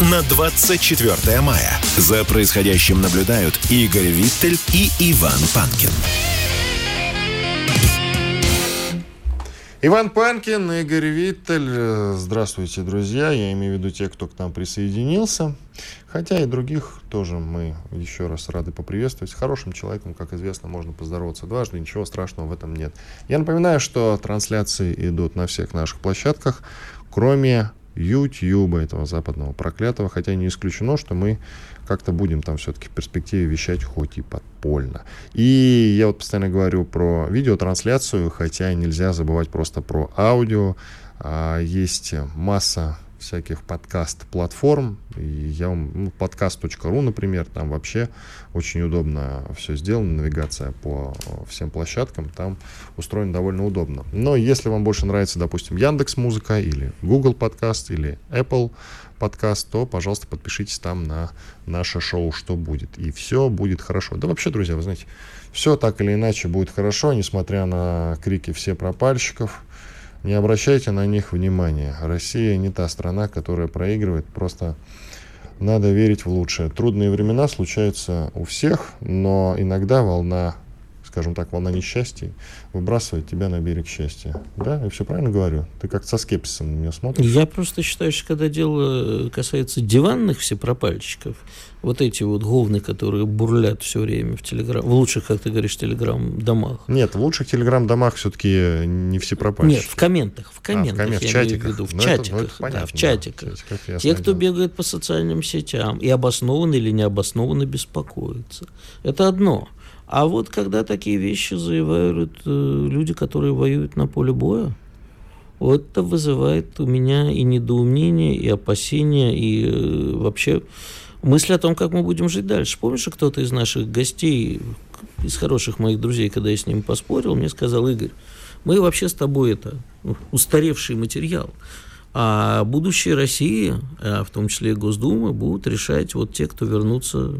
на 24 мая. За происходящим наблюдают Игорь Виттель и Иван Панкин. Иван Панкин, Игорь Виттель. Здравствуйте, друзья. Я имею в виду тех, кто к нам присоединился. Хотя и других тоже мы еще раз рады поприветствовать. Хорошим человеком, как известно, можно поздороваться дважды. Ничего страшного в этом нет. Я напоминаю, что трансляции идут на всех наших площадках, кроме YouTube, этого западного проклятого, хотя не исключено, что мы как-то будем там все-таки в перспективе вещать хоть и подпольно. И я вот постоянно говорю про видеотрансляцию, хотя нельзя забывать просто про аудио. А, есть масса всяких подкаст-платформ. И я вам, ну, подкаст.ру, например, там вообще очень удобно все сделано, навигация по всем площадкам, там устроено довольно удобно. Но если вам больше нравится, допустим, Яндекс Музыка или Google Подкаст или Apple подкаст, то, пожалуйста, подпишитесь там на наше шоу «Что будет?» И все будет хорошо. Да вообще, друзья, вы знаете, все так или иначе будет хорошо, несмотря на крики все пропальщиков, не обращайте на них внимания. Россия не та страна, которая проигрывает. Просто надо верить в лучшее. Трудные времена случаются у всех, но иногда волна скажем так, волна несчастья выбрасывает тебя на берег счастья. Да, я все правильно говорю? Ты как со скепсисом на меня смотришь? Я просто считаю, что когда дело касается диванных всепропальщиков, вот эти вот говны, которые бурлят все время в телеграм, в лучших, как ты говоришь, телеграм-домах. Нет, в лучших телеграм-домах все-таки не все пропальщики. Нет, в комментах, в комментах, а, в, коммент, я в чатиках. имею в виду, в ну, чатиках, это, ну, это понятно, да, в чатиках. Да, в чатиках Те, кто дело. бегает по социальным сетям и обоснованно или необоснованно беспокоится. Это одно. А вот когда такие вещи заявляют э, люди, которые воюют на поле боя, вот это вызывает у меня и недоумение, и опасения, и э, вообще мысли о том, как мы будем жить дальше. Помнишь, кто-то из наших гостей, из хороших моих друзей, когда я с ним поспорил, мне сказал, Игорь, мы вообще с тобой это ну, устаревший материал. А будущее России, а в том числе Госдумы, будут решать вот те, кто вернутся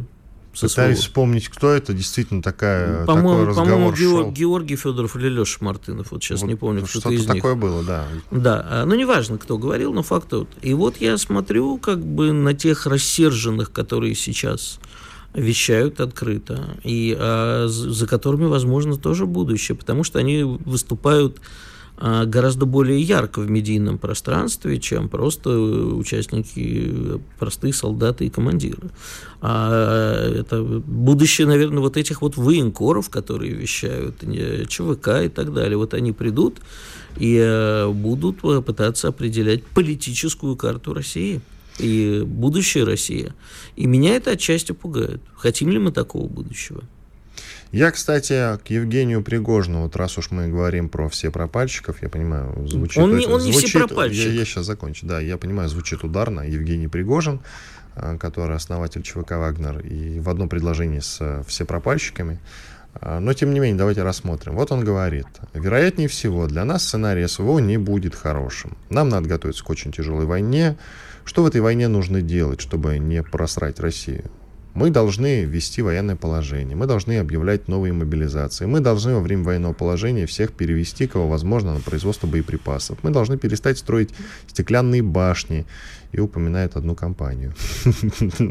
Пытаюсь вспомнить, кто это, действительно такая, по такой разговор по-моему, Георгий Федоров или Леша Мартынов, вот сейчас вот не помню, кто-то из них. такое было, да. Да, а, ну неважно, кто говорил, но факт тот. И вот я смотрю как бы на тех рассерженных, которые сейчас вещают открыто, и а, за которыми, возможно, тоже будущее, потому что они выступают гораздо более ярко в медийном пространстве, чем просто участники, простые солдаты и командиры. А это будущее, наверное, вот этих вот военкоров, которые вещают, ЧВК и так далее. Вот они придут и э, будут пытаться определять политическую карту России и будущее России. И меня это отчасти пугает. Хотим ли мы такого будущего? Я, кстати, к Евгению Пригожину, вот раз уж мы говорим про все пропальщиков, я понимаю, звучит... Он не, он не звучит, все пропальщик. Я, я сейчас закончу, да, я понимаю, звучит ударно. Евгений Пригожин, э, который основатель ЧВК «Вагнер», и в одном предложении с э, всепропальщиками. Э, но, тем не менее, давайте рассмотрим. Вот он говорит. Вероятнее всего, для нас сценарий СВО не будет хорошим. Нам надо готовиться к очень тяжелой войне. Что в этой войне нужно делать, чтобы не просрать Россию? Мы должны ввести военное положение, мы должны объявлять новые мобилизации, мы должны во время военного положения всех перевести, кого возможно, на производство боеприпасов. Мы должны перестать строить стеклянные башни. И упоминает одну компанию.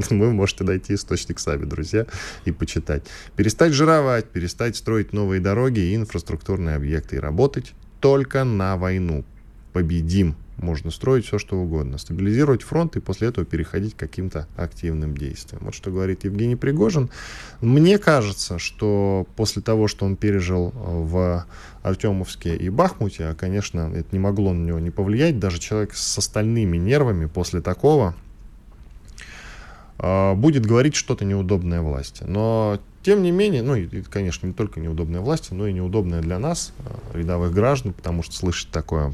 Вы можете найти источник сами, друзья, и почитать. Перестать жировать, перестать строить новые дороги и инфраструктурные объекты, и работать только на войну. Победим можно строить все, что угодно. Стабилизировать фронт и после этого переходить к каким-то активным действиям. Вот что говорит Евгений Пригожин. Мне кажется, что после того, что он пережил в Артемовске и Бахмуте, а, конечно, это не могло на него не повлиять, даже человек с остальными нервами после такого а, будет говорить что-то неудобное власти. Но тем не менее, ну, и, конечно, не только неудобная власти, но и неудобная для нас, а, рядовых граждан, потому что слышать такое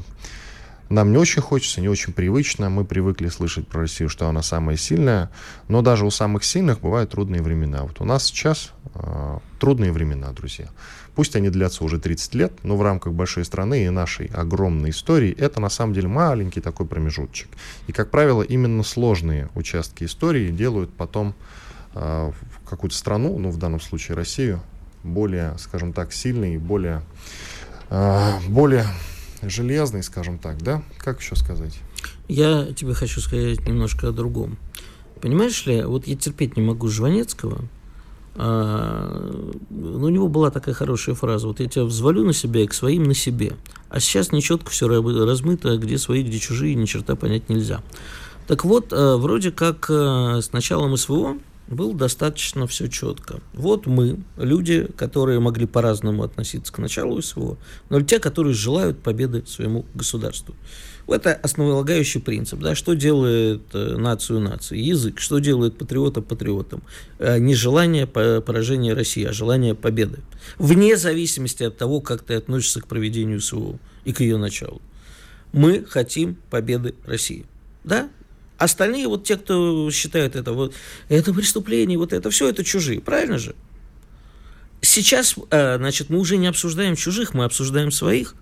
Нам не очень хочется, не очень привычно. Мы привыкли слышать про Россию, что она самая сильная. Но даже у самых сильных бывают трудные времена. Вот у нас сейчас э, трудные времена, друзья. Пусть они длятся уже 30 лет, но в рамках большой страны и нашей огромной истории это на самом деле маленький такой промежуточек. И, как правило, именно сложные участки истории делают потом э, какую-то страну, ну в данном случае Россию, более, скажем так, сильной и более, э, более железный, скажем так, да? Как еще сказать? Я тебе хочу сказать немножко о другом. Понимаешь ли, вот я терпеть не могу Жванецкого, а, ну, у него была такая хорошая фраза, вот я тебя взвалю на себя и к своим на себе. А сейчас нечетко все размыто, где свои, где чужие, ни черта понять нельзя. Так вот, а, вроде как а, с началом СВО было достаточно все четко. Вот мы, люди, которые могли по-разному относиться к началу СВО, но те, которые желают победы своему государству. Это основополагающий принцип. Да? Что делает э, нацию нацией? Язык. Что делает патриота патриотом? Э, не желание поражения России, а желание победы. Вне зависимости от того, как ты относишься к проведению СВО и к ее началу. Мы хотим победы России. Да? Остальные, вот те, кто считают это, вот, это преступление, вот это все, это чужие, правильно же? Сейчас, э, значит, мы уже не обсуждаем чужих, мы обсуждаем своих.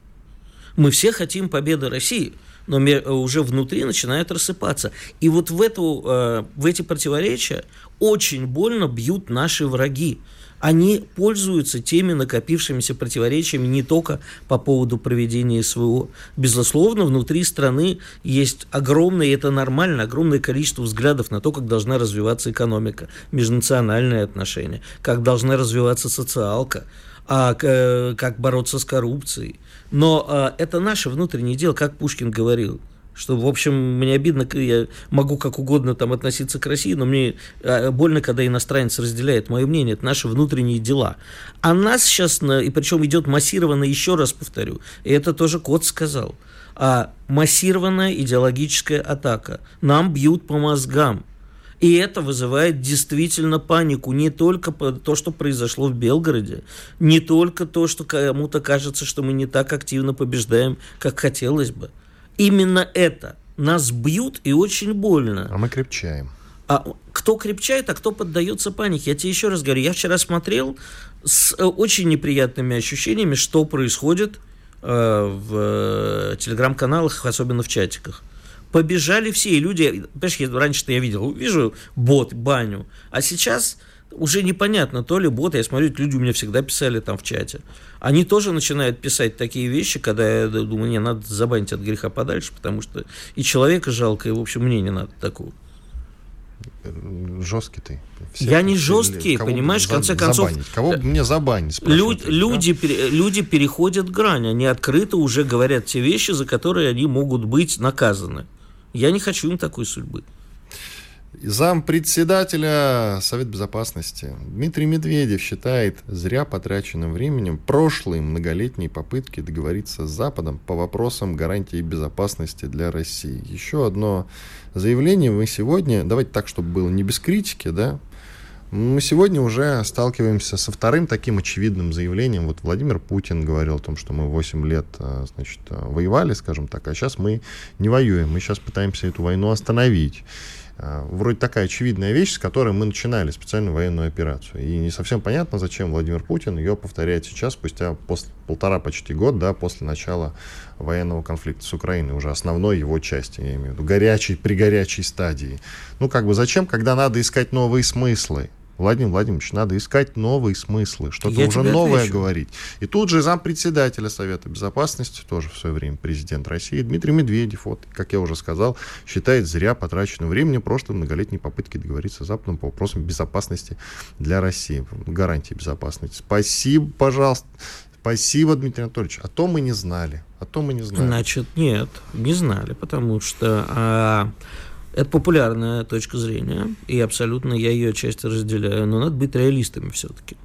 Мы все хотим победы России, но уже внутри начинают рассыпаться. И вот в, эту, э, в эти противоречия очень больно бьют наши враги они пользуются теми накопившимися противоречиями не только по поводу проведения СВО. Безусловно, внутри страны есть огромное, и это нормально, огромное количество взглядов на то, как должна развиваться экономика, межнациональные отношения, как должна развиваться социалка, а, э, как бороться с коррупцией. Но а, это наше внутреннее дело, как Пушкин говорил – что, в общем, мне обидно, я могу как угодно там относиться к России, но мне а, больно, когда иностранец разделяет мое мнение, это наши внутренние дела. А нас сейчас, и причем идет массированно, еще раз повторю, и это тоже Кот сказал, а массированная идеологическая атака. Нам бьют по мозгам. И это вызывает действительно панику. Не только то, что произошло в Белгороде, не только то, что кому-то кажется, что мы не так активно побеждаем, как хотелось бы. Именно это. Нас бьют и очень больно. А мы крепчаем. А кто крепчает, а кто поддается панике? Я тебе еще раз говорю, я вчера смотрел с э, очень неприятными ощущениями, что происходит э, в э, телеграм-каналах, особенно в чатиках. Побежали все, и люди, понимаешь, раньше-то я видел, вижу бот, баню, а сейчас уже непонятно, то ли бот, я смотрю, люди у меня всегда писали там в чате. Они тоже начинают писать такие вещи, когда я думаю, не, надо забанить от греха подальше, потому что и человека жалко, и, в общем, мне не надо такого. Жесткий ты. Всех я не жесткий, понимаешь, в конце концов. Забанить? Кого бы мне забанить? Люд, люди, да? люди переходят грань, они открыто уже говорят те вещи, за которые они могут быть наказаны. Я не хочу им такой судьбы. Зам председателя Совета Безопасности Дмитрий Медведев считает зря потраченным временем прошлые многолетние попытки договориться с Западом по вопросам гарантии безопасности для России. Еще одно заявление мы сегодня, давайте так, чтобы было не без критики, да, мы сегодня уже сталкиваемся со вторым таким очевидным заявлением. Вот Владимир Путин говорил о том, что мы 8 лет а, значит, воевали, скажем так, а сейчас мы не воюем, мы сейчас пытаемся эту войну остановить. А, вроде такая очевидная вещь, с которой мы начинали специальную военную операцию. И не совсем понятно, зачем Владимир Путин ее повторяет сейчас, спустя после, полтора почти год, да, после начала военного конфликта с Украиной, уже основной его части, я имею в виду, горячей, при горячей стадии. Ну, как бы зачем, когда надо искать новые смыслы? Владимир Владимирович, надо искать новые смыслы, что-то уже новое отвечу. говорить. И тут же зампредседателя Совета Безопасности, тоже в свое время президент России, Дмитрий Медведев, вот, как я уже сказал, считает зря потраченным временем прошлой многолетней попытки договориться с Западом по вопросам безопасности для России, гарантии безопасности. Спасибо, пожалуйста. Спасибо, Дмитрий Анатольевич. А то мы не знали. А то мы не знали. Значит, нет, не знали, потому что а, это популярная точка зрения, и абсолютно я ее часть разделяю, но надо быть реалистами все-таки.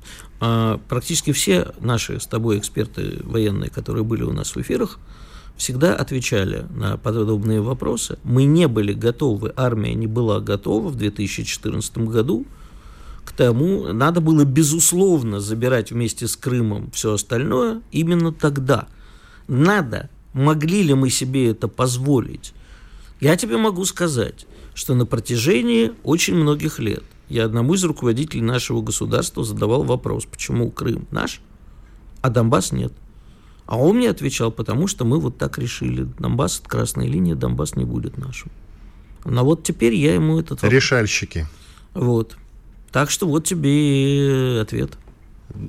А, практически все наши с тобой эксперты военные, которые были у нас в эфирах, всегда отвечали на подобные вопросы. Мы не были готовы, армия не была готова в 2014 году к тому, надо было безусловно забирать вместе с Крымом все остальное именно тогда. Надо могли ли мы себе это позволить? Я тебе могу сказать, что на протяжении очень многих лет я одному из руководителей нашего государства задавал вопрос, почему Крым наш, а Донбасс нет. А он мне отвечал, потому что мы вот так решили. Донбасс – это красная линия, Донбасс не будет нашим. Но вот теперь я ему этот вопрос... Решальщики. Вот. Так что вот тебе ответ.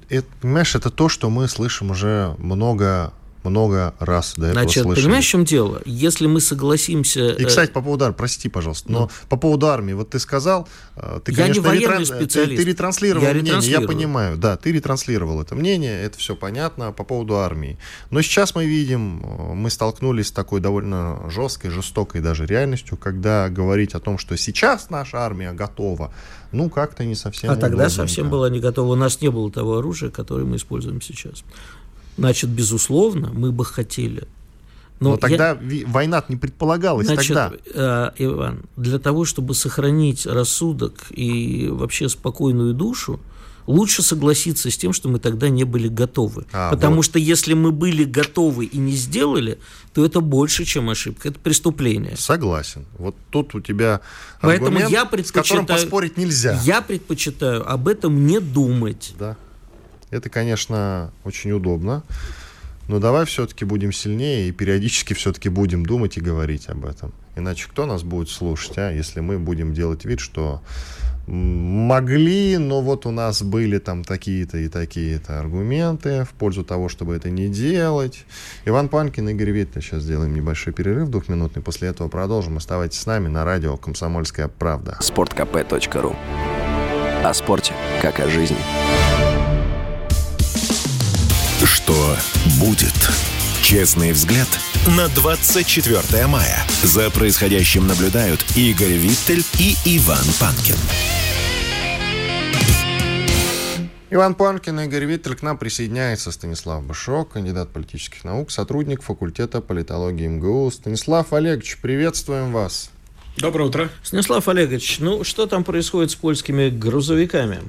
Это, понимаешь, это то, что мы слышим уже много много раз до этого Значит, слышали. понимаешь, в чем дело? Если мы согласимся... И, кстати, по поводу армии, прости, пожалуйста, но ну. по поводу армии, вот ты сказал, э, ты, я конечно, не ретран... специалист. Ты, ты ретранслировал я мнение, я понимаю, да, ты ретранслировал это мнение, это все понятно по поводу армии. Но сейчас мы видим, э, мы столкнулись с такой довольно жесткой, жестокой даже реальностью, когда говорить о том, что сейчас наша армия готова, ну, как-то не совсем А тогда совсем была не готова. У нас не было того оружия, которое мы используем сейчас. Значит, безусловно, мы бы хотели. Но, Но тогда я... война не предполагалась Значит, тогда. Э, Иван, для того, чтобы сохранить рассудок и вообще спокойную душу, лучше согласиться с тем, что мы тогда не были готовы. А, Потому вот. что если мы были готовы и не сделали, то это больше, чем ошибка. Это преступление. Согласен. Вот тут у тебя Поэтому аргумент, я предпочитаю, с которым поспорить нельзя. Я предпочитаю об этом не думать. Да. Это, конечно, очень удобно. Но давай все-таки будем сильнее и периодически все-таки будем думать и говорить об этом. Иначе кто нас будет слушать, а, если мы будем делать вид, что могли, но вот у нас были там такие-то и такие-то аргументы в пользу того, чтобы это не делать. Иван Панкин, Игорь Виттель. Сейчас сделаем небольшой перерыв двухминутный. После этого продолжим. Оставайтесь с нами на радио «Комсомольская правда». Спорткп.ру О спорте, как о жизни. Что будет? Честный взгляд на 24 мая. За происходящим наблюдают Игорь Виттель и Иван Панкин. Иван Панкин и Игорь Виттель. К нам присоединяется Станислав Башок, кандидат политических наук, сотрудник факультета политологии МГУ. Станислав Олегович, приветствуем вас. Доброе утро. Станислав Олегович, ну что там происходит с польскими грузовиками?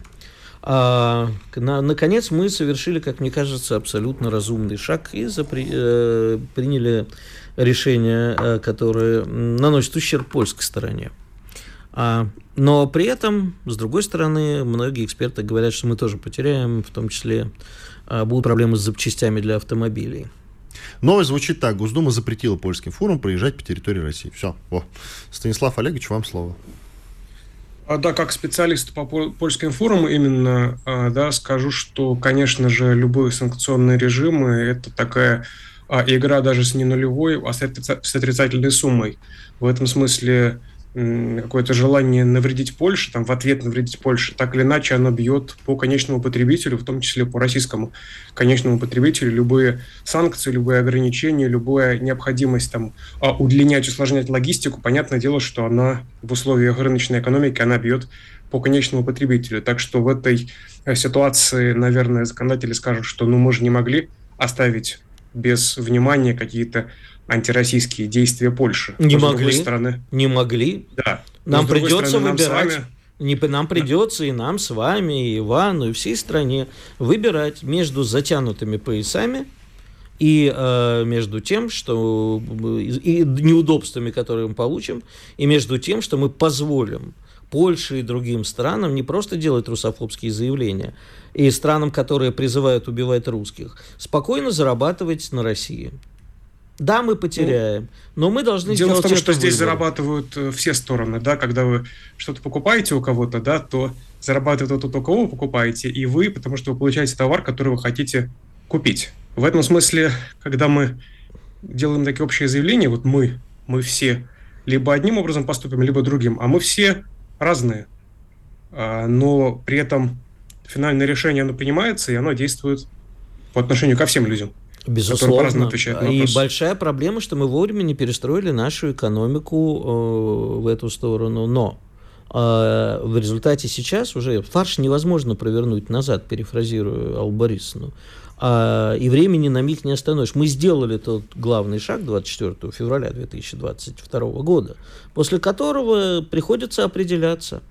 А, на, наконец мы совершили, как мне кажется, абсолютно разумный шаг и запри, э, приняли решение, э, которое наносит ущерб польской стороне. А, но при этом, с другой стороны, многие эксперты говорят, что мы тоже потеряем, в том числе а, будут проблемы с запчастями для автомобилей. Новость звучит так. Госдума запретила польским фурам проезжать по территории России. Все. О. Станислав Олегович, вам слово. А, да, как специалист по польским форумам именно, а, да, скажу, что, конечно же, любые санкционные режимы – это такая а, игра даже с не нулевой, а с отрицательной суммой. В этом смысле какое-то желание навредить Польше, там, в ответ навредить Польше, так или иначе оно бьет по конечному потребителю, в том числе по российскому конечному потребителю. Любые санкции, любые ограничения, любая необходимость там, а, удлинять, усложнять логистику, понятное дело, что она в условиях рыночной экономики, она бьет по конечному потребителю. Так что в этой э, ситуации, наверное, законодатели скажут, что ну мы же не могли оставить без внимания какие-то антироссийские действия Польши. Не Но, могли. стороны, не могли. Да. Нам придется стороны, выбирать. Нам не, нам придется и нам с вами, и Ивану, и всей стране выбирать между затянутыми поясами и э, между тем, что и неудобствами, которые мы получим, и между тем, что мы позволим Польше и другим странам не просто делать русофобские заявления, и странам, которые призывают убивать русских, спокойно зарабатывать на России. Да, мы потеряем, ну, но мы должны Дело в том, что выбор. здесь зарабатывают э, все стороны, да, когда вы что-то покупаете у кого-то, да, то зарабатывает тот, у кого вы покупаете, и вы, потому что вы получаете товар, который вы хотите купить. В этом смысле, когда мы делаем такие общие заявления, вот мы, мы все либо одним образом поступим, либо другим, а мы все разные, а, но при этом финальное решение, оно принимается, и оно действует по отношению ко всем людям. Безусловно. И большая проблема, что мы вовремя не перестроили нашу экономику э, в эту сторону. Но э, в результате сейчас уже фарш невозможно провернуть назад, перефразирую Аллу Борисовну. А, и времени на миг не остановишь. Мы сделали тот главный шаг 24 февраля 2022 года, после которого приходится определяться.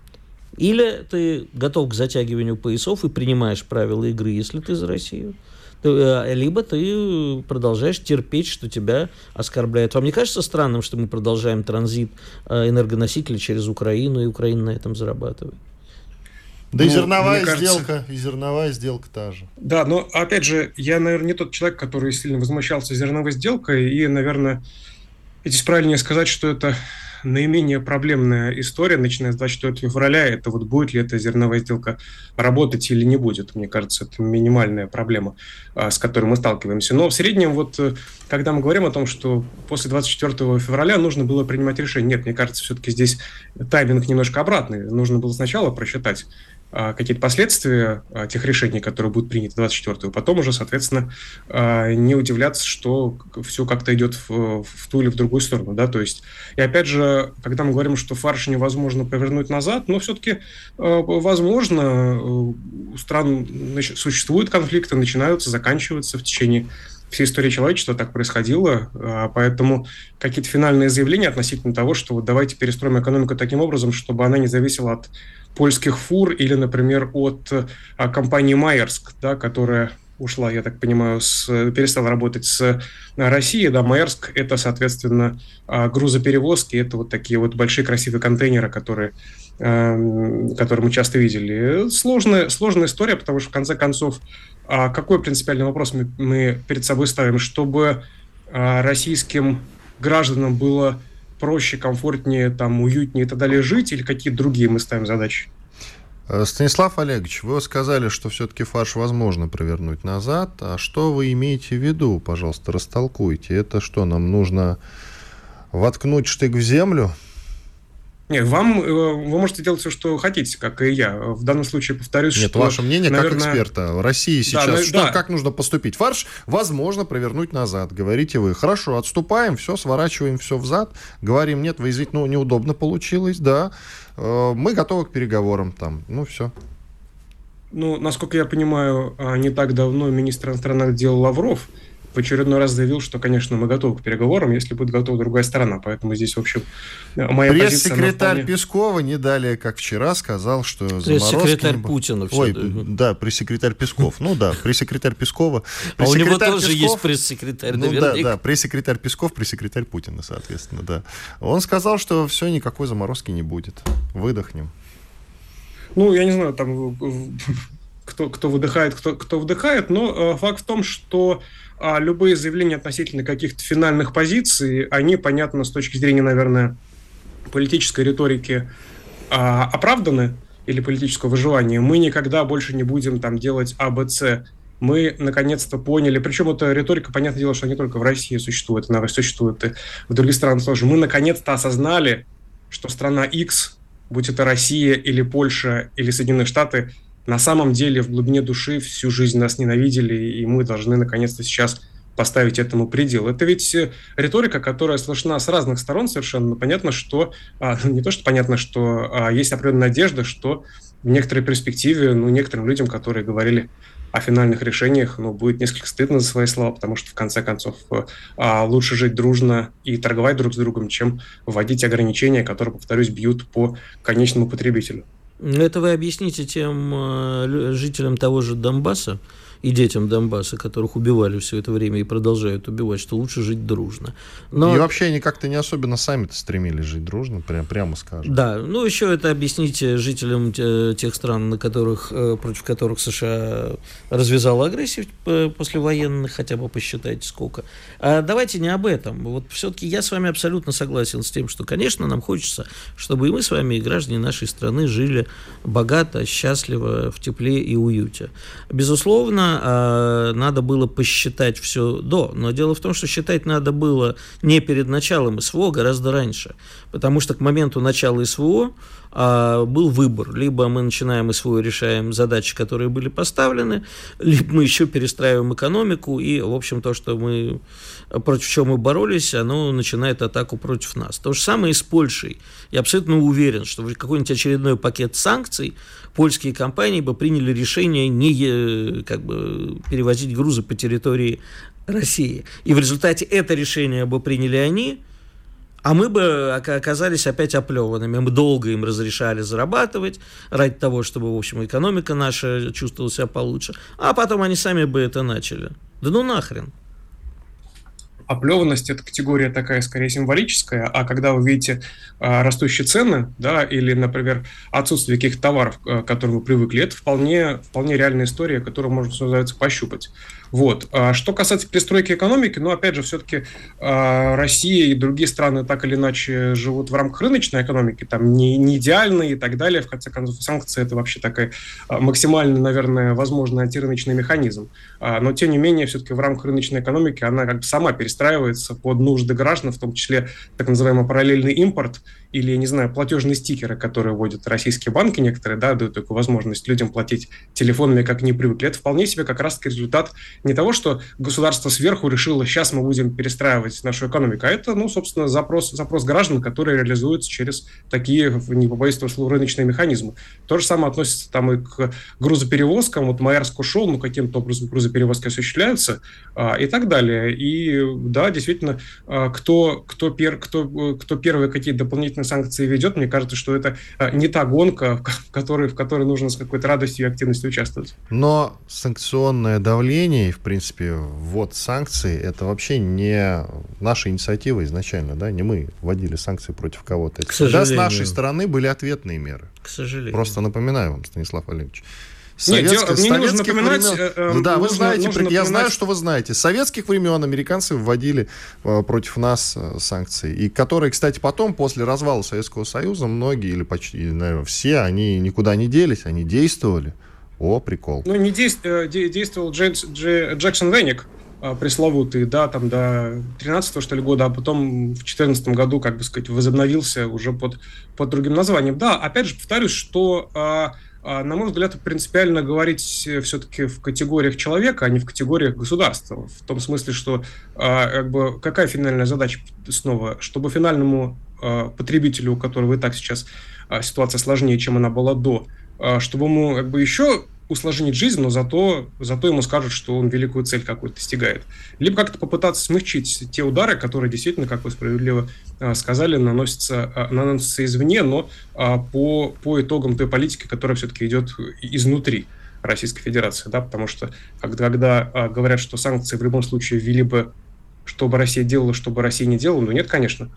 Или ты готов к затягиванию поясов и принимаешь правила игры, если ты за Россию, Э, либо ты продолжаешь терпеть, что тебя оскорбляют. Вам не кажется странным, что мы продолжаем транзит э, энергоносителей через Украину, и Украина на этом зарабатывает? Да ну, и зерновая сделка, кажется... и зерновая сделка та же. Да, но опять же, я, наверное, не тот человек, который сильно возмущался зерновой сделкой, и, наверное, здесь правильнее сказать, что это наименее проблемная история, начиная с 24 февраля, это вот будет ли эта зерновая сделка работать или не будет. Мне кажется, это минимальная проблема, а, с которой мы сталкиваемся. Но в среднем, вот э, когда мы говорим о том, что после 24 февраля нужно было принимать решение, нет, мне кажется, все-таки здесь тайминг немножко обратный. Нужно было сначала просчитать какие-то последствия а, тех решений, которые будут приняты 24-го, потом уже, соответственно, а, не удивляться, что все как-то идет в, в ту или в другую сторону, да, то есть, и опять же, когда мы говорим, что фарш невозможно повернуть назад, но все-таки, возможно, у стран существуют конфликты, начинаются, заканчиваются в течение всей истории человечества так происходило, поэтому какие-то финальные заявления относительно того, что вот давайте перестроим экономику таким образом, чтобы она не зависела от польских фур или, например, от а, компании Майерск, да, которая ушла, я так понимаю, с, перестала работать с Россией. Да, Майерск – это, соответственно, а, грузоперевозки, это вот такие вот большие красивые контейнеры, которые, которые мы часто видели. Сложная, сложная история, потому что, в конце концов, а, какой принципиальный вопрос мы, мы перед собой ставим? Чтобы российским гражданам было проще, комфортнее, там, уютнее и так далее жить, или какие другие мы ставим задачи? Э, Станислав Олегович, вы сказали, что все-таки фарш возможно провернуть назад. А что вы имеете в виду, пожалуйста, растолкуйте. Это что, нам нужно воткнуть штык в землю? Нет, вам э, вы можете делать все, что хотите, как и я. В данном случае повторюсь, Нет, что... ваше мнение наверное... как эксперта. России сейчас да, что, да. как нужно поступить? Фарш возможно провернуть назад, говорите вы. Хорошо, отступаем, все, сворачиваем все взад, говорим, нет, вы извините, ну, неудобно получилось, да. Э, мы готовы к переговорам там, ну, все. Ну, насколько я понимаю, а, не так давно министр иностранных дел Лавров в очередной раз заявил, что, конечно, мы готовы к переговорам, если будет готова другая сторона. Поэтому здесь, в общем, моя Пресс-секретарь вполне... Пескова не далее, как вчера, сказал, что Пресс-секретарь Путина. Ой, да, пресс-секретарь Песков. Ну да, пресс-секретарь Пескова. А у него тоже есть пресс-секретарь, Ну да, да, пресс-секретарь Песков, пресс-секретарь Путина, соответственно, да. Он сказал, что все, никакой заморозки не будет. Выдохнем. Ну, я не знаю, там кто, кто выдыхает, кто, кто вдыхает, но э, факт в том, что а любые заявления относительно каких-то финальных позиций, они, понятно, с точки зрения, наверное, политической риторики а, оправданы или политического выживания. Мы никогда больше не будем там делать АБЦ. Мы наконец-то поняли, причем эта риторика, понятное дело, что не только в России существует, она существует и в других странах тоже. Мы наконец-то осознали, что страна X, будь это Россия или Польша или Соединенные Штаты, на самом деле в глубине души всю жизнь нас ненавидели, и мы должны наконец-то сейчас поставить этому предел. Это ведь э, риторика, которая слышна с разных сторон совершенно. Но понятно, что а, не то, что понятно, что а, есть определенная надежда, что в некоторой перспективе, ну, некоторым людям, которые говорили о финальных решениях, ну, будет несколько стыдно за свои слова, потому что, в конце концов, э, а, лучше жить дружно и торговать друг с другом, чем вводить ограничения, которые, повторюсь, бьют по конечному потребителю. Это вы объясните тем э, жителям того же Донбасса, и детям Донбасса, которых убивали все это время и продолжают убивать, что лучше жить дружно. Но... И вообще они как-то не особенно сами-то стремились жить дружно, прям, прямо скажем. Да, ну еще это объясните жителям тех стран, на которых, э, против которых США развязала агрессию послевоенных, хотя бы посчитайте сколько. А давайте не об этом. Вот все-таки я с вами абсолютно согласен с тем, что, конечно, нам хочется, чтобы и мы с вами, и граждане нашей страны, жили богато, счастливо, в тепле и уюте. Безусловно, э, надо было посчитать все до. Но дело в том, что считать надо было не перед началом СВО, а гораздо раньше. Потому что к моменту начала СВО э, был выбор. Либо мы начинаем СВО и решаем задачи, которые были поставлены, либо мы еще перестраиваем экономику, и, в общем, то, что мы, против чего мы боролись, оно начинает атаку против нас. То же самое и с Польшей. Я абсолютно уверен, что какой-нибудь очередной пакет санкций польские компании бы приняли решение не э, как бы, перевозить грузы по территории России. И в результате это решение бы приняли они, А мы бы оказались опять оплеванными. Мы долго им разрешали зарабатывать ради того, чтобы, в общем, экономика наша чувствовала себя получше. А потом они сами бы это начали. Да ну нахрен. Оплеванность – это категория такая, скорее, символическая, а когда вы видите а, растущие цены, да, или, например, отсутствие каких-то товаров, а, к которым вы привыкли, это вполне, вполне реальная история, которую можно, что называется, пощупать. Вот. А что касается перестройки экономики, ну, опять же, все-таки а, Россия и другие страны так или иначе живут в рамках рыночной экономики, там не, не идеальные и так далее. В конце концов, санкции – это вообще такая а, максимально, наверное, возможный антирыночный механизм. Но, тем не менее, все-таки в рамках рыночной экономики она как бы сама перестраивается под нужды граждан, в том числе так называемый параллельный импорт – или, не знаю, платежные стикеры, которые вводят российские банки некоторые, да, дают такую возможность людям платить телефонами, как не привыкли. Это вполне себе как раз-таки результат не того, что государство сверху решило, сейчас мы будем перестраивать нашу экономику, а это, ну, собственно, запрос, запрос граждан, который реализуется через такие, не побоюсь этого слова, рыночные механизмы. То же самое относится там и к грузоперевозкам. Вот Майерск ушел, ну, каким-то образом грузоперевозки осуществляются а, и так далее. И, да, действительно, а, кто, кто, пер, кто, кто первые какие дополнительные санкции ведет, мне кажется, что это а, не та гонка, в которой, в которой нужно с какой-то радостью и активностью участвовать. Но санкционное давление в принципе, ввод санкций, это вообще не наша инициатива изначально, да, не мы вводили санкции против кого-то. К сожалению. Да, с нашей стороны были ответные меры. К сожалению. Просто напоминаю вам, Станислав Олегович. Советских, Нет, мне не нужно напоминать. Времен, э, э, да, нужно, вы знаете, нужно я напоминать... знаю, что вы знаете. С советских времен американцы вводили э, против нас э, санкции, и которые, кстати, потом, после развала Советского Союза, многие или почти, наверное, все, они никуда не делись, они действовали. О, прикол. Ну, не действ, действовал Джеймс, Дж, Джексон Венник, пресловутый, да, там до 13 что ли, года, а потом в 14 году, как бы сказать, возобновился уже под, под другим названием. Да, опять же, повторюсь, что а, а, на мой взгляд, принципиально говорить э, все-таки в категориях человека, а не в категориях государства. В том смысле, что а, как бы, какая финальная задача снова? Чтобы финальному а, потребителю, у которого и так сейчас ситуация сложнее, чем она была до, чтобы ему как бы еще усложнить жизнь, но зато, зато ему скажут, что он великую цель какую-то достигает. Либо как-то попытаться смягчить те удары, которые действительно, как вы справедливо а, сказали, наносятся, а, наносятся извне, но а, по, по итогам той политики, которая все-таки идет изнутри. Российской Федерации, да, потому что когда, когда говорят, что санкции в любом случае ввели бы, чтобы Россия делала, чтобы Россия не делала, ну нет, конечно.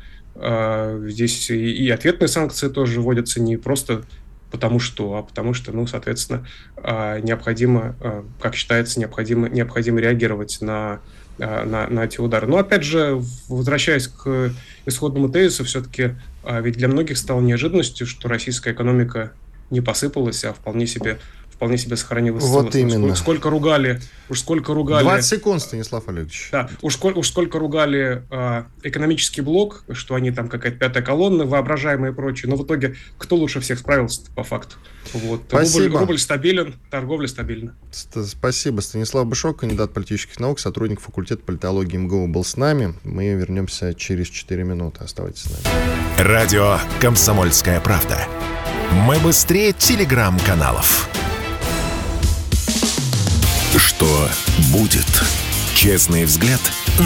Здесь и, и ответные санкции тоже вводятся не просто потому что, а потому что, ну, соответственно, а, необходимо, а, как считается, необходимо, необходимо реагировать на, а, на, на эти удары. Но, опять же, возвращаясь к исходному тезису, все-таки ведь для многих стало неожиданностью, что российская экономика не посыпалась, а вполне себе вполне себе сохранилось. Вот целостно. именно. Сколько, сколько ругали, уж сколько ругали... 20 секунд, Станислав Олегович. Да, уж, сколько, уж сколько ругали э, экономический блок, что они там какая-то пятая колонна, воображаемые и прочее. Но в итоге кто лучше всех справился по факту? Вот. Спасибо. Рубль, рубль стабилен, торговля стабильна. Спасибо. Станислав Бышок, кандидат политических наук, сотрудник факультета политологии МГУ был с нами. Мы вернемся через 4 минуты. Оставайтесь с нами. Радио «Комсомольская правда». Мы быстрее телеграм-каналов. Что будет? Честный взгляд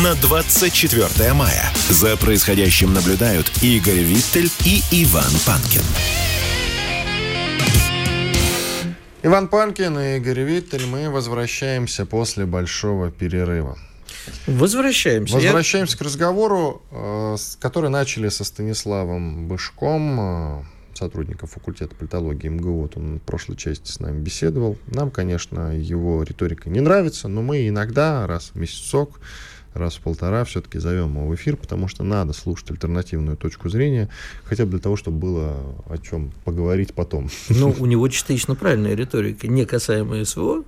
на 24 мая. За происходящим наблюдают Игорь Виттель и Иван Панкин. Иван Панкин и Игорь Виттель. Мы возвращаемся после большого перерыва. Возвращаемся. Возвращаемся Я... к разговору, э, который начали со Станиславом Бышком, э, сотрудников факультета политологии МГУ, вот он в прошлой части с нами беседовал. Нам, конечно, его риторика не нравится, но мы иногда, раз в месяцок, раз в полтора все-таки зовем его в эфир, потому что надо слушать альтернативную точку зрения, хотя бы для того, чтобы было о чем поговорить потом. Ну, у него частично правильная риторика, не касаемая СВО,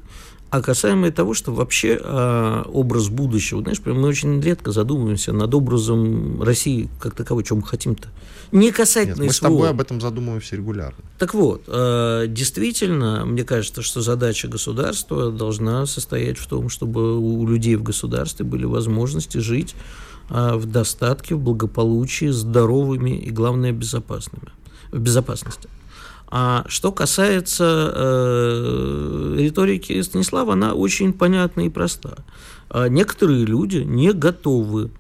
а касаемо того, что вообще э, образ будущего, знаешь, мы очень редко задумываемся над образом России как таковой, чем мы хотим-то. Не касательно Нет, мы СВО. с тобой об этом задумываемся регулярно. Так вот, э, действительно, мне кажется, что задача государства должна состоять в том, чтобы у людей в государстве были возможности жить э, в достатке, в благополучии, здоровыми и, главное, безопасными, в безопасности. А что касается э, риторики Станислава, она очень понятна и проста. А некоторые люди не готовы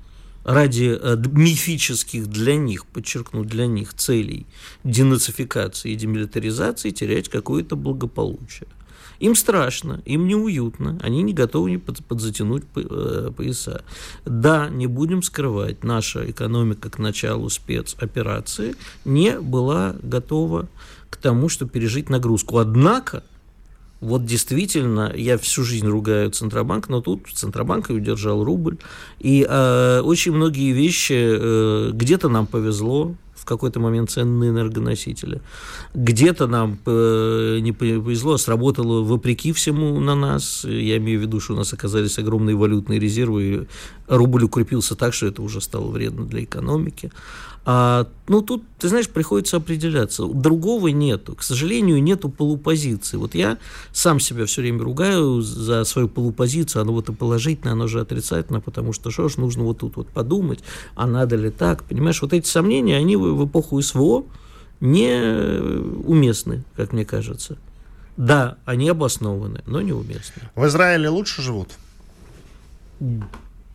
ради э, мифических для них, подчеркну, для них целей денацификации и демилитаризации терять какое-то благополучие. Им страшно, им неуютно, они не готовы под, подзатянуть э, пояса. Да, не будем скрывать, наша экономика к началу спецоперации не была готова к тому, чтобы пережить нагрузку. Однако, вот действительно, я всю жизнь ругаю Центробанк, но тут Центробанк и удержал рубль. И э, очень многие вещи э, где-то нам повезло, в какой-то момент ценные энергоносители. Где-то нам э, не повезло, сработало вопреки всему на нас. Я имею в виду, что у нас оказались огромные валютные резервы, рубль укрепился так, что это уже стало вредно для экономики. А, ну, тут, ты знаешь, приходится определяться. Другого нету. К сожалению, нету полупозиции. Вот я сам себя все время ругаю за свою полупозицию. Оно вот и положительное, оно же отрицательное, потому что что ж, нужно вот тут вот подумать, а надо ли так. Понимаешь, вот эти сомнения, они в эпоху СВО не уместны, как мне кажется. Да, они обоснованы, но неуместны. В Израиле лучше живут?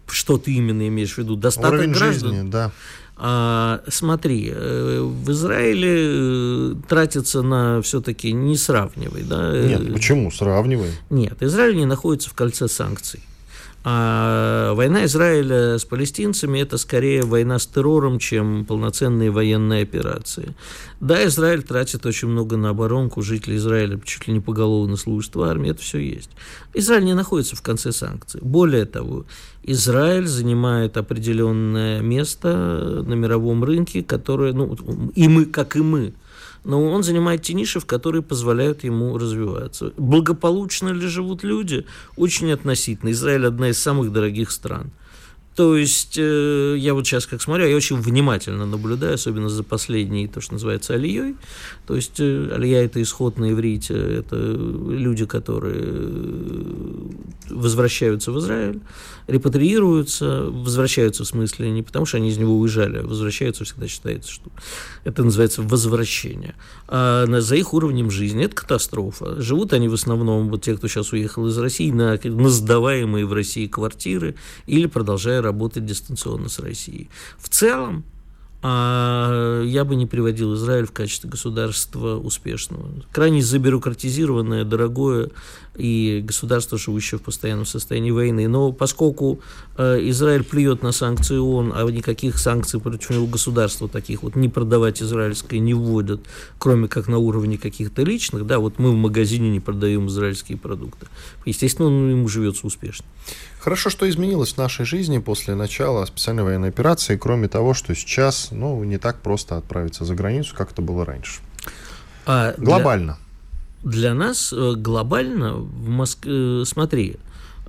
Что ты именно имеешь в виду? Достаток Уровень граждан? жизни, да. А, смотри, э, в Израиле э, тратится на все-таки не сравнивай, да? Нет, почему? Сравнивай. Нет, Израиль не находится в кольце санкций. А война Израиля с палестинцами – это скорее война с террором, чем полноценные военные операции. Да, Израиль тратит очень много на оборонку, жители Израиля чуть ли не поголовно служат в армии, это все есть. Израиль не находится в конце санкций. Более того, Израиль занимает определенное место на мировом рынке, которое, ну, и мы, как и мы, но он занимает те ниши, которые позволяют ему развиваться. Благополучно ли живут люди? Очень относительно. Израиль одна из самых дорогих стран – то есть э, я вот сейчас как смотрю, я очень внимательно наблюдаю, особенно за последней, то, что называется алией. То есть э, алия – это исход на иврите, это люди, которые э, возвращаются в Израиль, репатриируются, возвращаются в смысле не потому, что они из него уезжали, а возвращаются всегда считается, что это называется возвращение. А за их уровнем жизни это катастрофа. Живут они в основном, вот те, кто сейчас уехал из России, на, на сдаваемые в России квартиры или продолжая работать дистанционно с Россией. В целом, а я бы не приводил Израиль в качестве государства успешного. Крайне забюрократизированное, дорогое и государство, живущее в постоянном состоянии войны. Но поскольку э, Израиль плюет на санкции ООН, а никаких санкций против него государства таких вот не продавать израильское не вводят, кроме как на уровне каких-то личных, да, вот мы в магазине не продаем израильские продукты. Естественно, он ему живется успешно. Хорошо, что изменилось в нашей жизни после начала специальной военной операции, кроме того, что сейчас ну, не так просто отправиться за границу, как это было раньше. А глобально. Для, для нас э, глобально в Москве, э, смотри,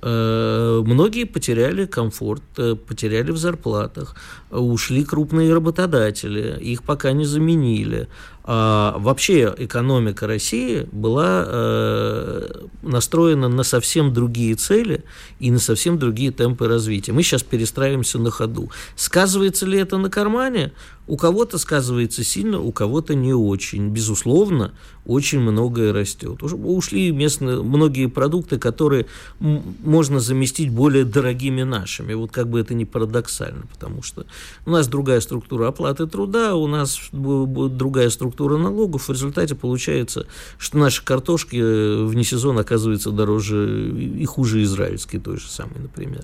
э, многие потеряли комфорт, потеряли в зарплатах, ушли крупные работодатели, их пока не заменили. А вообще экономика России была э, настроена на совсем другие цели и на совсем другие темпы развития. Мы сейчас перестраиваемся на ходу. Сказывается ли это на кармане? У кого-то сказывается сильно, у кого-то не очень. Безусловно, очень многое растет. Ушли местные, многие продукты, которые можно заместить более дорогими нашими. Вот как бы это ни парадоксально, потому что у нас другая структура оплаты труда, у нас другая структура налогов. В результате получается, что наши картошки э, вне сезона оказываются дороже и хуже израильской той же самой, например.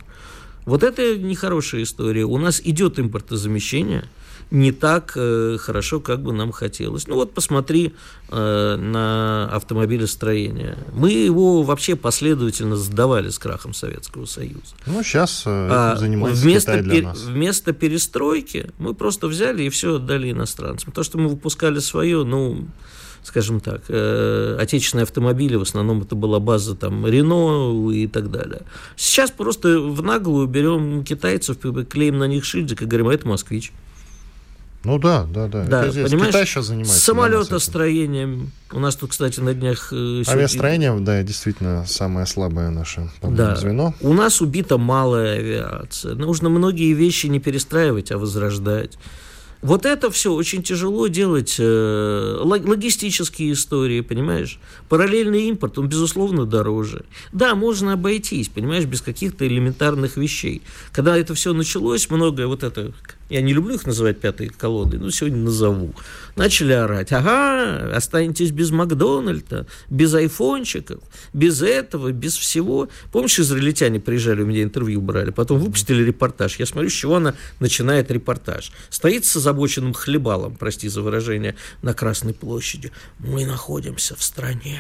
Вот это нехорошая история. У нас идет импортозамещение – не так э, хорошо, как бы нам хотелось. Ну вот посмотри э, на автомобилестроение. Мы его вообще последовательно сдавали с крахом Советского Союза. Ну сейчас э, а занимается вместо, Китай для нас. Вместо перестройки мы просто взяли и все отдали иностранцам. То, что мы выпускали свое, ну скажем так, э, отечественные автомобили, в основном это была база там Рено и так далее. Сейчас просто в наглую берем китайцев, клеим на них шильдик и говорим, а это москвич. Ну да, да, да. да это здесь понимаешь, Китай сейчас занимается. Самолетостроением. У нас тут, кстати, на днях... Э, Авиастроение, да, действительно самое слабое наше да. звено. У нас убита малая авиация. Нужно многие вещи не перестраивать, а возрождать. Вот это все очень тяжело делать. Э, логистические истории, понимаешь? Параллельный импорт, он, безусловно, дороже. Да, можно обойтись, понимаешь, без каких-то элементарных вещей. Когда это все началось, многое вот это я не люблю их называть пятой колодой, но сегодня назову, начали орать, ага, останетесь без Макдональда, без айфончиков, без этого, без всего. Помнишь, израильтяне приезжали, у меня интервью брали, потом выпустили репортаж. Я смотрю, с чего она начинает репортаж. Стоит с озабоченным хлебалом, прости за выражение, на Красной площади. Мы находимся в стране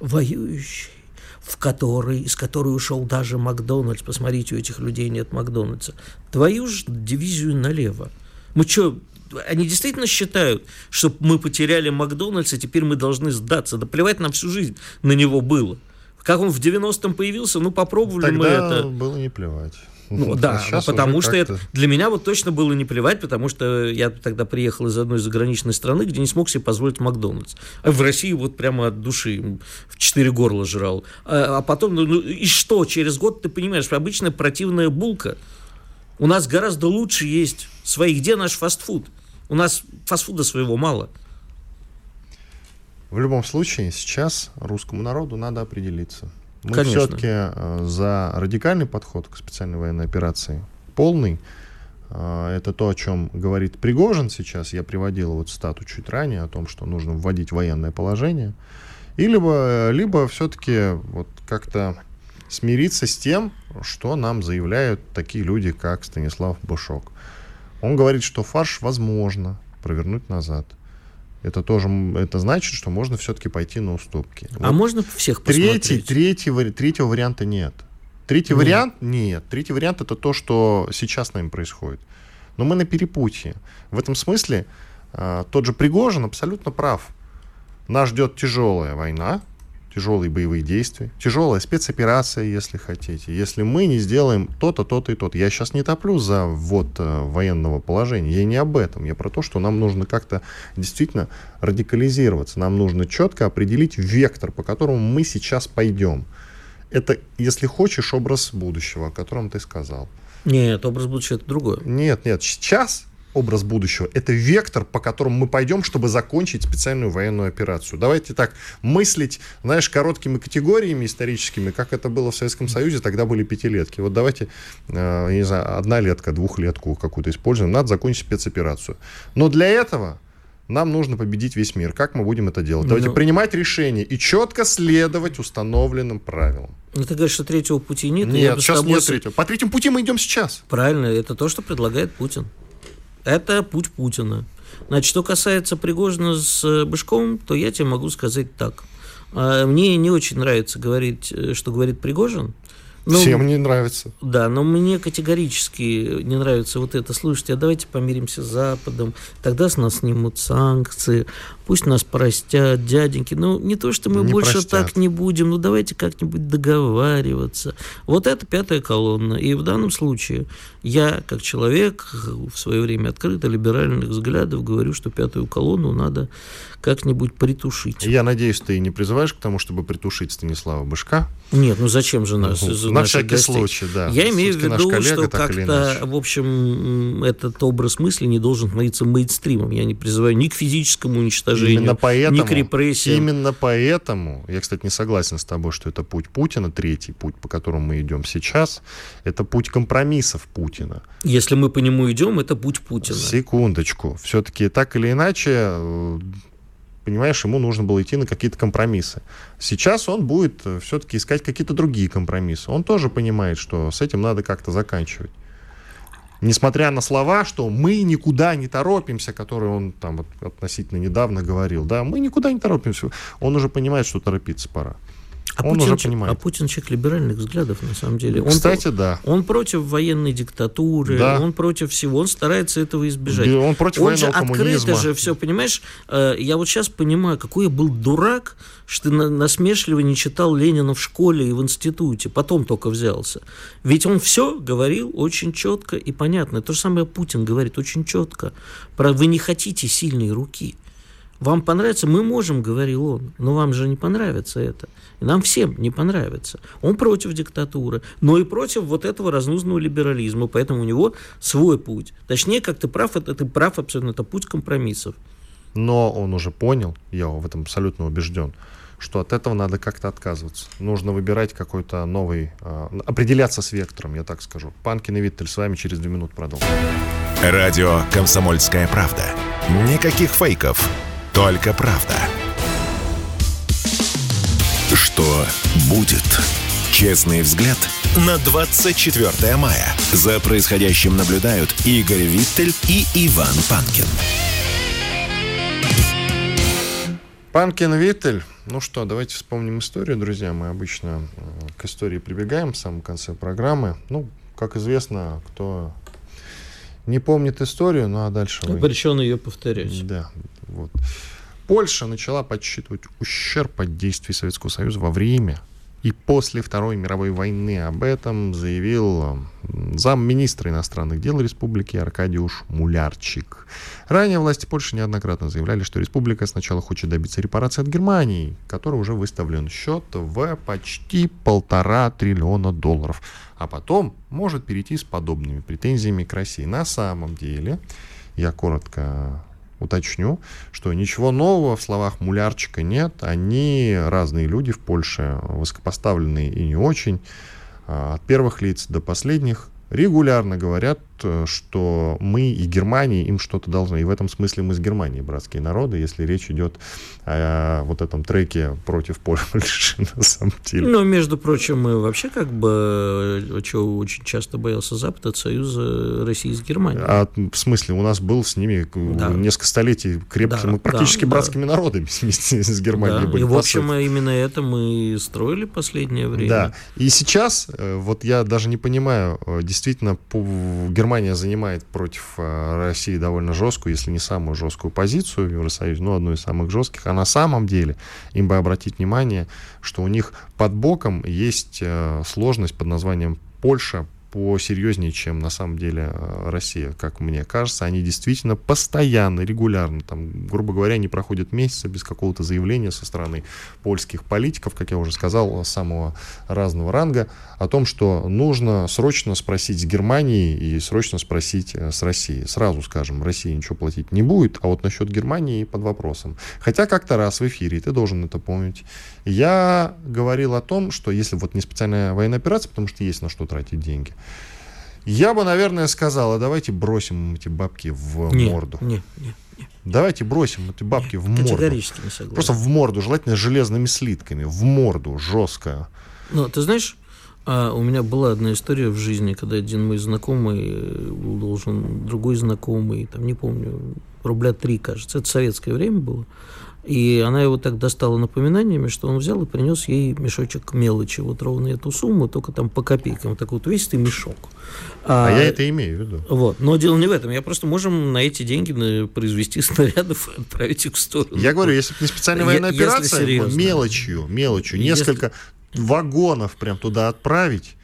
воюющей в которой, из которой ушел даже Макдональдс. Посмотрите, у этих людей нет Макдональдса. Твою же дивизию налево. Мы что, они действительно считают, что мы потеряли Макдональдс, и теперь мы должны сдаться. Да плевать нам всю жизнь на него было. Как он в 90-м появился, ну попробовали Тогда мы это. было не плевать. Ну, да, а потому что это, для меня вот точно было не плевать, потому что я тогда приехал из одной заграничной страны, где не смог себе позволить Макдональдс. А в России вот прямо от души в четыре горла жрал. А, а потом, ну, ну и что, через год ты понимаешь, обычная противная булка. У нас гораздо лучше есть свои. Где наш фастфуд? У нас фастфуда своего мало. В любом случае, сейчас русскому народу надо определиться. Мы все-таки э, за радикальный подход к специальной военной операции. Полный. Э, это то, о чем говорит Пригожин сейчас. Я приводил вот стату чуть ранее о том, что нужно вводить военное положение. И либо, либо все-таки вот как-то смириться с тем, что нам заявляют такие люди, как Станислав Бушок. Он говорит, что фарш возможно провернуть назад это тоже это значит, что можно все-таки пойти на уступки. А вот. можно всех посмотреть? Третий, третий, третьего варианта нет. Третий нет. вариант нет. Третий вариант это то, что сейчас с нами происходит. Но мы на перепутье. В этом смысле э, тот же Пригожин абсолютно прав. Нас ждет тяжелая война, тяжелые боевые действия, тяжелая спецоперация, если хотите, если мы не сделаем то-то, то-то и то-то. Я сейчас не топлю за ввод э, военного положения, я не об этом, я про то, что нам нужно как-то действительно радикализироваться, нам нужно четко определить вектор, по которому мы сейчас пойдем. Это, если хочешь, образ будущего, о котором ты сказал. Нет, образ будущего это другое. Нет, нет, сейчас образ будущего. Это вектор, по которому мы пойдем, чтобы закончить специальную военную операцию. Давайте так мыслить, знаешь, короткими категориями историческими, как это было в Советском Союзе, тогда были пятилетки. Вот давайте, э, не знаю, одна летка, двухлетку какую-то используем, надо закончить спецоперацию. Но для этого нам нужно победить весь мир. Как мы будем это делать? Давайте ну, принимать решения и четко следовать установленным правилам. Ну, ты говоришь, что третьего пути нет? Нет, сейчас тобой... нет третьего. По третьему пути мы идем сейчас. Правильно, это то, что предлагает Путин. Это путь Путина. Значит, что касается Пригожина с э, Бышковым, то я тебе могу сказать так. А, мне не очень нравится говорить, э, что говорит Пригожин, ну, Всем не нравится. Да, но мне категорически не нравится вот это. Слушайте, а давайте помиримся с Западом, тогда с нас снимут санкции, пусть нас простят, дяденьки. Ну, не то, что мы не больше простят. так не будем, ну, давайте как-нибудь договариваться. Вот это пятая колонна. И в данном случае я, как человек, в свое время открыто либеральных взглядов, говорю, что пятую колонну надо как-нибудь притушить. Я надеюсь, ты не призываешь к тому, чтобы притушить Станислава Бышка? Нет, ну зачем же нас? Ну, на всякий гостей? случай, да. Я имею в виду, коллега, что как-то, в общем, этот образ мысли не должен становиться мейнстримом. Я не призываю ни к физическому уничтожению, именно поэтому, ни к репрессиям. Именно поэтому, я, кстати, не согласен с тобой, что это путь Путина, третий путь, по которому мы идем сейчас, это путь компромиссов Путина. Если мы по нему идем, это путь Путина. Секундочку. Все-таки так или иначе э, понимаешь, ему нужно было идти на какие-то компромиссы. Сейчас он будет э, все-таки искать какие-то другие компромиссы. Он тоже понимает, что с этим надо как-то заканчивать. Несмотря на слова, что мы никуда не торопимся, которые он там относительно недавно говорил, да, мы никуда не торопимся, он уже понимает, что торопиться пора. А он Путин, уже понимает. А Путин человек либеральных взглядов, на самом деле. Кстати, он, да. Он против военной диктатуры, да. он против всего, он старается этого избежать. Он против он же открыто же все, понимаешь? Э, я вот сейчас понимаю, какой я был дурак, что ты насмешливо не читал Ленина в школе и в институте, потом только взялся. Ведь он все говорил очень четко и понятно. То же самое Путин говорит очень четко. Про вы не хотите сильной руки. Вам понравится, мы можем, говорил он, но вам же не понравится это. И нам всем не понравится. Он против диктатуры, но и против вот этого разнузного либерализма, поэтому у него свой путь. Точнее, как ты прав, это ты прав абсолютно, это путь компромиссов. Но он уже понял, я в этом абсолютно убежден, что от этого надо как-то отказываться. Нужно выбирать какой-то новый, э, определяться с вектором, я так скажу. Панкин и Виттель с вами через две минуты продолжим. Радио «Комсомольская правда». Никаких фейков, только правда. Что будет? Честный взгляд на 24 мая. За происходящим наблюдают Игорь Виттель и Иван Панкин. Панкин Виттель. Ну что, давайте вспомним историю, друзья. Мы обычно к истории прибегаем в самом конце программы. Ну, как известно, кто не помнит историю, ну а дальше вы... Обречен ее повторять. Да, вот. Польша начала подсчитывать ущерб от действий Советского Союза во время и после Второй мировой войны об этом заявил замминистра иностранных дел республики Аркадиуш Мулярчик. Ранее власти Польши неоднократно заявляли, что республика сначала хочет добиться репарации от Германии, который уже выставлен счет в почти полтора триллиона долларов, а потом может перейти с подобными претензиями к России. На самом деле, я коротко уточню, что ничего нового в словах Мулярчика нет. Они разные люди в Польше, высокопоставленные и не очень. А, от первых лиц до последних регулярно говорят, что мы и Германия им что-то должны. И в этом смысле мы с Германией братские народы, если речь идет о вот этом треке против Польши на самом деле. Ну, между прочим, мы вообще как бы, э, чего очень часто боялся Запад, от союза России с Германией. А в смысле, у нас был с ними да. несколько столетий крепких, да, мы практически да, братскими да. народами вместе с Германией да. были. И, в общем, именно это мы строили последнее время. Да, и сейчас, э, вот я даже не понимаю, действительно, Германия занимает против э, России довольно жесткую, если не самую жесткую позицию в Евросоюзе, но одну из самых жестких. А на самом деле им бы обратить внимание, что у них под боком есть э, сложность под названием Польша, посерьезнее, чем на самом деле э, Россия, как мне кажется. Они действительно постоянно, регулярно, там, грубо говоря, не проходят месяца без какого-то заявления со стороны польских политиков, как я уже сказал, самого разного ранга, о том, что нужно срочно спросить с Германии и срочно спросить э, с Россией. Сразу скажем, Россия ничего платить не будет, а вот насчет Германии под вопросом. Хотя как-то раз в эфире, ты должен это помнить, я говорил о том, что если вот не специальная военная операция, потому что есть на что тратить деньги, я бы, наверное, сказал, а давайте бросим эти бабки в не, морду. Не, не, не. Давайте бросим эти бабки в морду. Категорически не согласен. Просто в морду, желательно железными слитками, в морду, жестко. Ну, ты знаешь, а у меня была одна история в жизни, когда один мой знакомый был должен другой знакомый, там не помню, рубля три, кажется, это советское время было. И она его так достала напоминаниями, что он взял и принес ей мешочек мелочи, вот ровно эту сумму, только там по копейкам, такой вот увесистый мешок. А, а я это имею в виду. Вот. Но дело не в этом. Я просто можем на эти деньги произвести снарядов и отправить их в сторону. Я говорю, если не специальная военная я, операция, мелочью, мелочью, несколько если... вагонов прям туда отправить,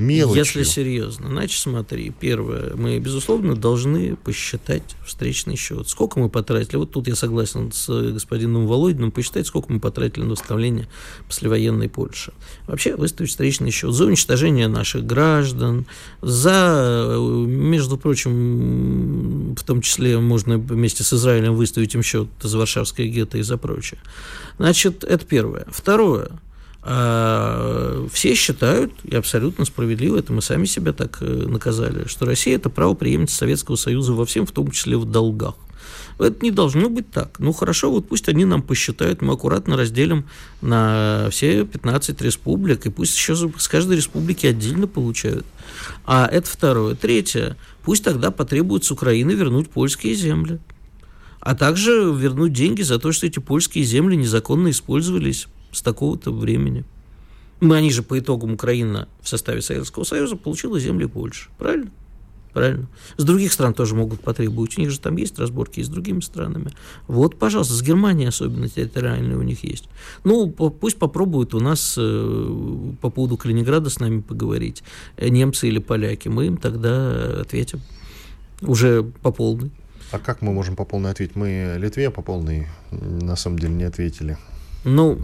мелочью. Если серьезно, значит, смотри, первое, мы, безусловно, должны посчитать встречный счет. Сколько мы потратили, вот тут я согласен с господином Володиным, посчитать, сколько мы потратили на восстановление послевоенной Польши. Вообще выставить встречный счет за уничтожение наших граждан, за, между прочим, в том числе можно вместе с Израилем выставить им счет за Варшавское гетто и за прочее. Значит, это первое. Второе – а все считают, и абсолютно справедливо, это мы сами себя так э, наказали, что Россия – это правоприемница Советского Союза во всем, в том числе в долгах. Это не должно быть так. Ну хорошо, вот пусть они нам посчитают, мы аккуратно разделим на все 15 республик, и пусть еще с каждой республики отдельно получают. А это второе. Третье. Пусть тогда потребуют с Украины вернуть польские земли. А также вернуть деньги за то, что эти польские земли незаконно использовались с такого-то времени. Мы, они же по итогам Украина в составе Советского Союза получила земли больше. Правильно? Правильно. С других стран тоже могут потребовать. У них же там есть разборки и с другими странами. Вот, пожалуйста, с Германией особенно территориальные у них есть. Ну, пусть попробуют у нас э, по поводу Калининграда с нами поговорить. Э, немцы или поляки. Мы им тогда ответим. Уже по полной. А как мы можем по полной ответить? Мы Литве по полной на самом деле не ответили. Ну,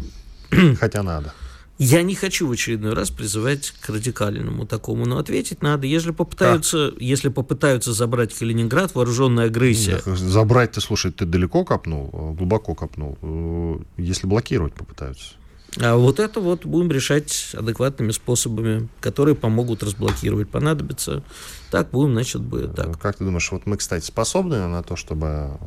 Хотя надо. Я не хочу в очередной раз призывать к радикальному такому, но ответить надо. Если попытаются, если попытаются забрать Калининград, вооруженная агрессия. Забрать, ты, слушай, ты далеко копнул, глубоко копнул. Э, если блокировать попытаются. А вот это вот будем решать адекватными способами, которые помогут разблокировать. Понадобится. Так будем, значит, будет так. Как ты думаешь, вот мы, кстати, способны на то, чтобы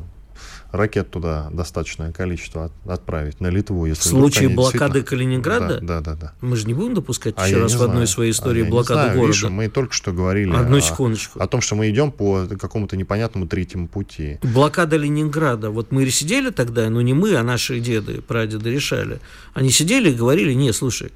ракет туда достаточное количество от, отправить на Литву. Если в случае блокады Калининграда? Да, да, да, да. Мы же не будем допускать а еще раз в одной своей истории а блокаду знаю, города. Видишь, мы только что говорили Одну секундочку. О, о том, что мы идем по какому-то непонятному третьему пути. Блокада Ленинграда. Вот мы сидели тогда, но не мы, а наши деды, прадеды решали. Они сидели и говорили, не, слушай,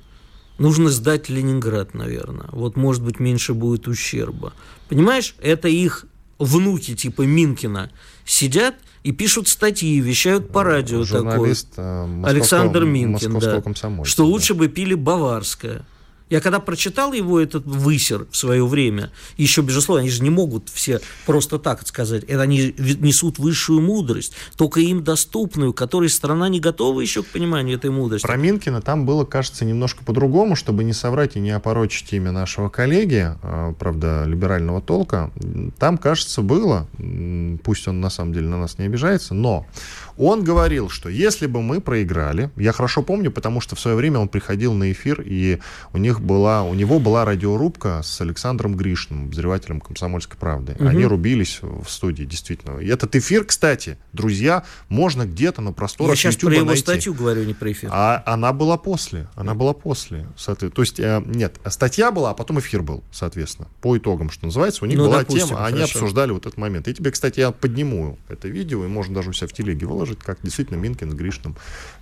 нужно сдать Ленинград, наверное. Вот, может быть, меньше будет ущерба. Понимаешь, это их внуки типа Минкина сидят и пишут статьи, вещают по радио Журналист, такой. Э, Александр Минкин, да, что лучше бы пили баварское. Я когда прочитал его, этот высер в свое время, еще, безусловно, они же не могут все просто так сказать, это они несут высшую мудрость, только им доступную, которой страна не готова еще к пониманию этой мудрости. Про Минкина там было, кажется, немножко по-другому, чтобы не соврать и не опорочить имя нашего коллеги, а, правда, либерального толка. Там, кажется, было, пусть он на самом деле на нас не обижается, но он говорил, что если бы мы проиграли, я хорошо помню, потому что в свое время он приходил на эфир, и у них была, у него была радиорубка с Александром Гришным, обозревателем «Комсомольской правды». Угу. Они рубились в студии, действительно. И этот эфир, кстати, друзья, можно где-то на просторах Я сейчас YouTube про его найти. статью говорю, не про эфир. А она была после. Она была после. То есть, э, нет, статья была, а потом эфир был, соответственно, по итогам, что называется. У них ну, была допустим, тема, хорошо. они обсуждали вот этот момент. И тебе, кстати, я подниму это видео, и можно даже у себя в телеге выложить выложить, как действительно Минкин с Гришным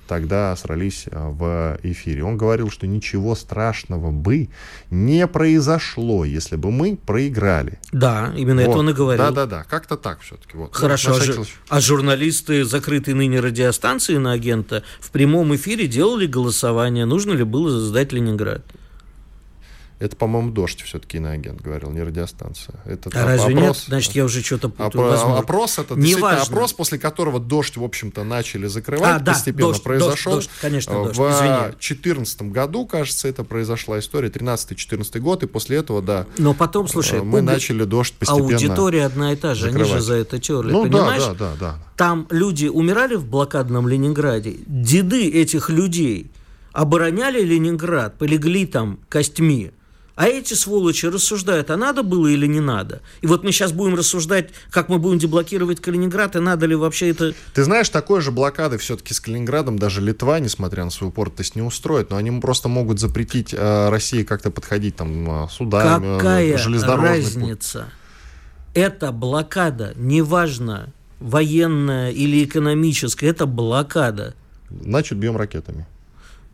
тогда срались а, в эфире. Он говорил, что ничего страшного бы не произошло, если бы мы проиграли. Да, именно вот. это он и говорил. Да-да-да, как-то так все-таки. Вот. Хорошо, ну, а, а журналисты закрытой ныне радиостанции на агента в прямом эфире делали голосование, нужно ли было сдать Ленинград. Это, по-моему, дождь все-таки иноагент говорил, не радиостанция. Это а разве опрос, нет? Значит, я уже что-то путаю. Опро- опрос это не действительно опрос, после которого дождь, в общем-то, начали закрывать. А, да, постепенно дождь, произошел. Дождь, дождь, конечно, дождь, В 2014 году, кажется, это произошла история, 13-14 год, и после этого, да. Но потом, слушай, мы публик... начали дождь постепенно Аудитория одна и та же, закрывать. они же за это терли, ну, понимаешь? Да, да, да, да. Там люди умирали в блокадном Ленинграде, деды этих людей обороняли Ленинград, полегли там костьми. А эти сволочи рассуждают, а надо было или не надо. И вот мы сейчас будем рассуждать, как мы будем деблокировать Калининград, и надо ли вообще это... Ты знаешь, такой же блокады все-таки с Калининградом даже Литва, несмотря на свою упоротость, не устроит. Но они просто могут запретить э, России как-то подходить там судами, Какая разница? Путь. Это блокада, неважно, военная или экономическая, это блокада. Значит, бьем ракетами.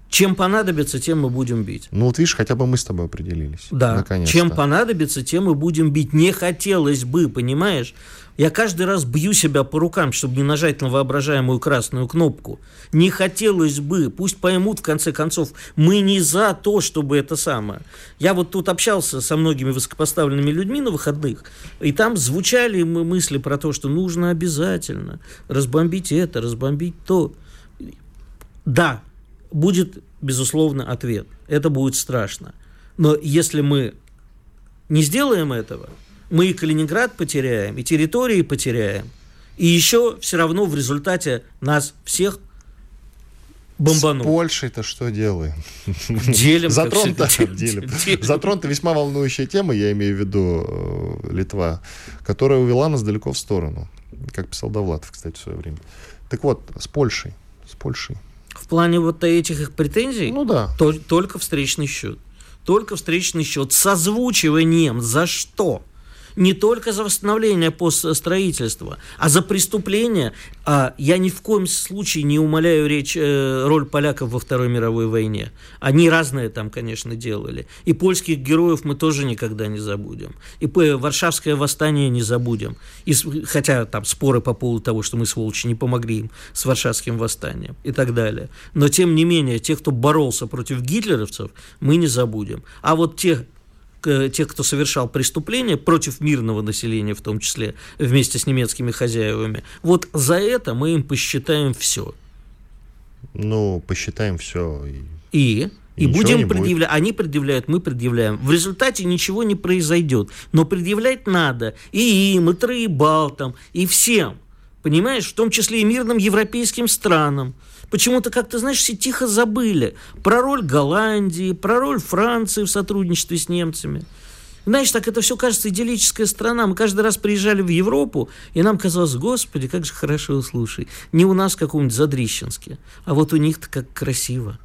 Чем понадобится, тем мы будем бить. Ну вот видишь, хотя бы мы с тобой определились. Да. Наконец-то. Чем понадобится, тем мы будем бить. Не хотелось бы, понимаешь? Я каждый раз бью себя по рукам, чтобы не нажать на воображаемую красную кнопку. Не хотелось бы. Пусть поймут, в конце концов, мы не за то, чтобы это самое. Я вот тут общался со многими высокопоставленными людьми на выходных, и там звучали мысли про то, что нужно обязательно разбомбить это, разбомбить то. Да, будет, безусловно, ответ. Это будет страшно. Но если мы не сделаем этого, мы и Калининград потеряем, и территории потеряем, и еще все равно в результате нас всех бомбанут. С Польшей-то что делаем? Делим. Затронута, делим. Затронута весьма волнующая тема, я имею в виду э, Литва, которая увела нас далеко в сторону. Как писал Довлатов, кстати, в свое время. Так вот, с Польшей. С Польшей плане вот этих их претензий, ну да. то, только встречный счет. Только встречный счет с озвучиванием за что? Не только за восстановление постстроительства, а за преступления. А я ни в коем случае не умоляю речь, э, роль поляков во Второй мировой войне. Они разные там, конечно, делали. И польских героев мы тоже никогда не забудем. И Варшавское восстание не забудем. И, хотя там споры по поводу того, что мы, сволочи, не помогли им с Варшавским восстанием и так далее. Но, тем не менее, тех, кто боролся против гитлеровцев, мы не забудем. А вот тех тех, кто совершал преступления против мирного населения, в том числе вместе с немецкими хозяевами, вот за это мы им посчитаем все. Ну, посчитаем все. И? И, и будем предъявлять. Они предъявляют, мы предъявляем. В результате ничего не произойдет. Но предъявлять надо и им, и троебалтам, и всем. Понимаешь, в том числе и мирным европейским странам. Почему-то, как ты знаешь, все тихо забыли про роль Голландии, про роль Франции в сотрудничестве с немцами. Знаешь, так это все кажется идиллическая страна. Мы каждый раз приезжали в Европу, и нам казалось, господи, как же хорошо, слушай. Не у нас в каком-нибудь Задрищенске, а вот у них-то как красиво.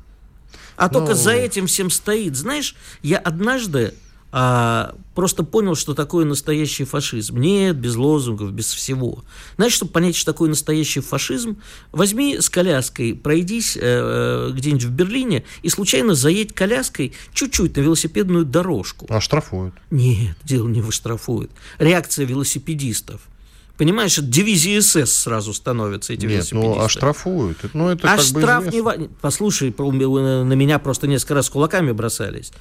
А Но... только за этим всем стоит. Знаешь, я однажды а, просто понял, что такое настоящий фашизм. Нет, без лозунгов, без всего. Знаешь, чтобы понять, что такое настоящий фашизм, возьми с коляской, пройдись э, э, где-нибудь в Берлине и случайно заедь коляской чуть-чуть на велосипедную дорожку. А штрафуют? Нет, дело не выштрафуют. Реакция велосипедистов. Понимаешь, дивизии СС сразу становятся эти Нет, ну оштрафуют. Ну, это а как штраф бы не... Послушай, на меня просто несколько раз кулаками бросались.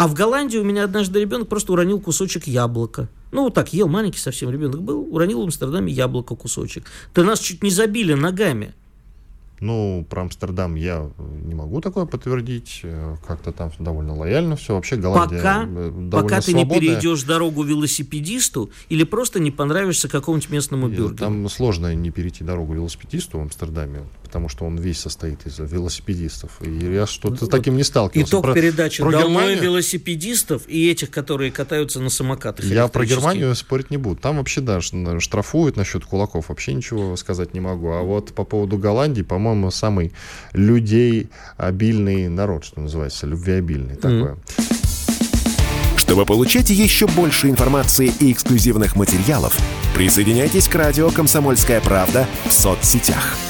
А в Голландии у меня однажды ребенок просто уронил кусочек яблока. Ну, вот так, ел маленький совсем ребенок был, уронил в Амстердаме яблоко кусочек. Да нас чуть не забили ногами. Ну, про Амстердам я не могу такое подтвердить. Э, как-то там довольно лояльно все. Вообще Голландия пока, довольно Пока ты свободная. не перейдешь дорогу велосипедисту или просто не понравишься какому-нибудь местному бюргеру. Там сложно не перейти дорогу велосипедисту в Амстердаме, потому что он весь состоит из велосипедистов. И я что-то с таким не сталкивался. Итог про, передачи про «Долой Германию... велосипедистов и этих, которые катаются на самокатах». Я про Германию спорить не буду. Там вообще, да, штрафуют насчет кулаков. Вообще ничего сказать не могу. А вот по поводу Голландии, по-моему, по-моему, самый людей обильный народ, что называется, любвеобильный mm. такое. Чтобы получать еще больше информации и эксклюзивных материалов, присоединяйтесь к радио «Комсомольская правда» в соцсетях –